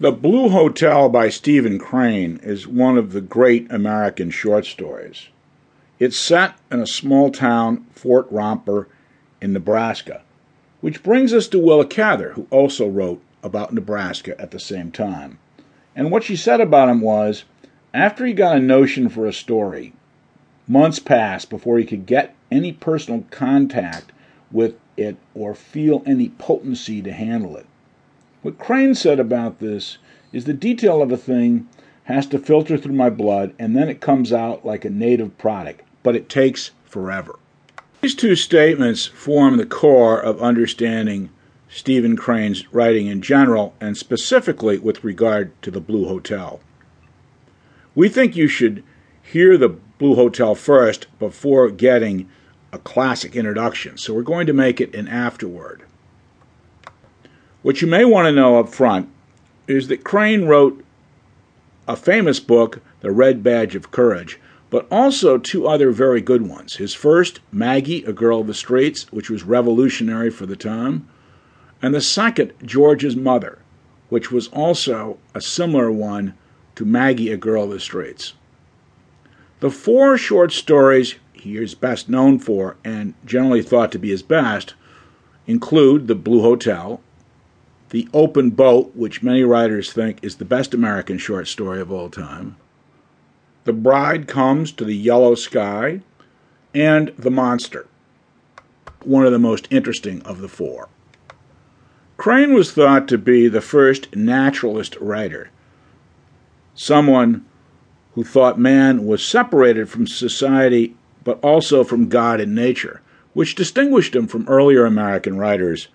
The Blue Hotel by Stephen Crane is one of the great American short stories. It's set in a small town, Fort Romper, in Nebraska, which brings us to Willa Cather, who also wrote about Nebraska at the same time. And what she said about him was after he got a notion for a story, months passed before he could get any personal contact with it or feel any potency to handle it. What Crane said about this is the detail of a thing has to filter through my blood and then it comes out like a native product, but it takes forever. These two statements form the core of understanding Stephen Crane's writing in general and specifically with regard to the Blue Hotel. We think you should hear the Blue Hotel first before getting a classic introduction, so we're going to make it an afterword. What you may want to know up front is that Crane wrote a famous book, The Red Badge of Courage, but also two other very good ones. His first, Maggie, A Girl of the Streets, which was revolutionary for the time, and the second, George's Mother, which was also a similar one to Maggie, A Girl of the Streets. The four short stories he is best known for and generally thought to be his best include The Blue Hotel, the Open Boat, which many writers think is the best American short story of all time, The Bride Comes to the Yellow Sky, and The Monster, one of the most interesting of the four. Crane was thought to be the first naturalist writer, someone who thought man was separated from society but also from God and nature, which distinguished him from earlier American writers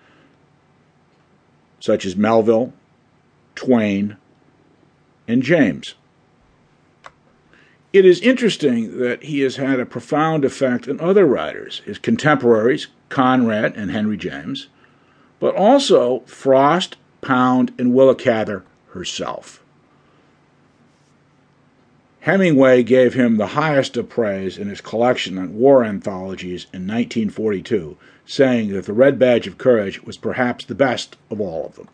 such as Melville, Twain, and James. It is interesting that he has had a profound effect on other writers, his contemporaries, Conrad and Henry James, but also Frost, Pound, and Willa Cather herself. Hemingway gave him the highest of praise in his collection on war anthologies in 1942, saying that The Red Badge of Courage was perhaps the best of all of them.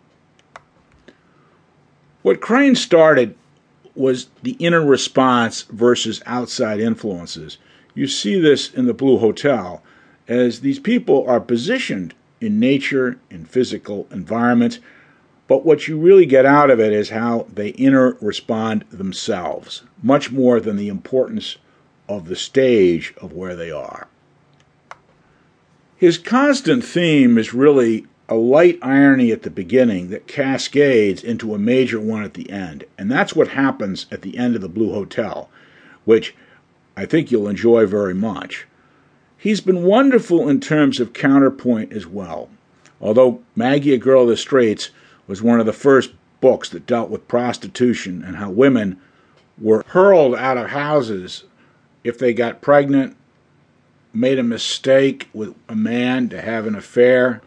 What Crane started was the inner response versus outside influences. You see this in the Blue Hotel, as these people are positioned in nature, in physical environment, but what you really get out of it is how they inner respond themselves, much more than the importance of the stage of where they are. His constant theme is really a light irony at the beginning that cascades into a major one at the end. And that's what happens at the end of the Blue Hotel, which I think you'll enjoy very much. He's been wonderful in terms of counterpoint as well. Although Maggie, a Girl of the Streets, was one of the first books that dealt with prostitution and how women were hurled out of houses if they got pregnant made a mistake with a man to have an affair,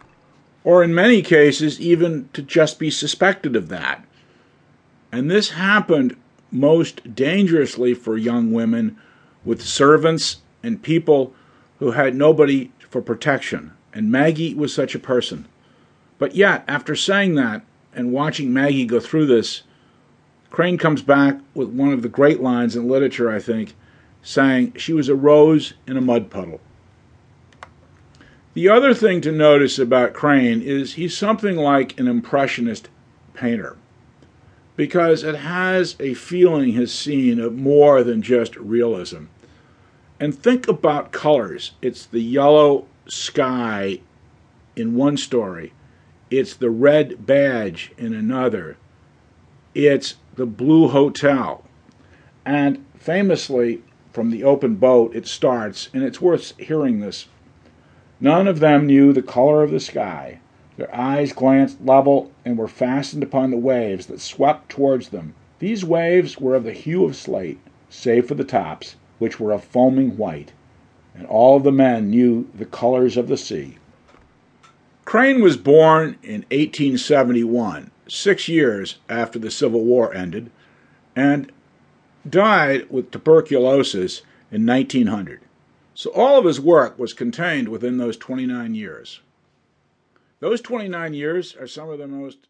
or in many cases, even to just be suspected of that. And this happened most dangerously for young women with servants and people who had nobody for protection. And Maggie was such a person. But yet, after saying that and watching Maggie go through this, Crane comes back with one of the great lines in literature, I think, saying she was a rose in a mud puddle. The other thing to notice about Crane is he's something like an impressionist painter because it has a feeling, his scene, of more than just realism. And think about colors. It's the yellow sky in one story, it's the red badge in another, it's the blue hotel. And famously, from the open boat, it starts, and it's worth hearing this. None of them knew the color of the sky. Their eyes glanced level and were fastened upon the waves that swept towards them. These waves were of the hue of slate, save for the tops, which were of foaming white, and all the men knew the colors of the sea. Crane was born in 1871, six years after the Civil War ended, and died with tuberculosis in 1900. So all of his work was contained within those 29 years. Those 29 years are some of the most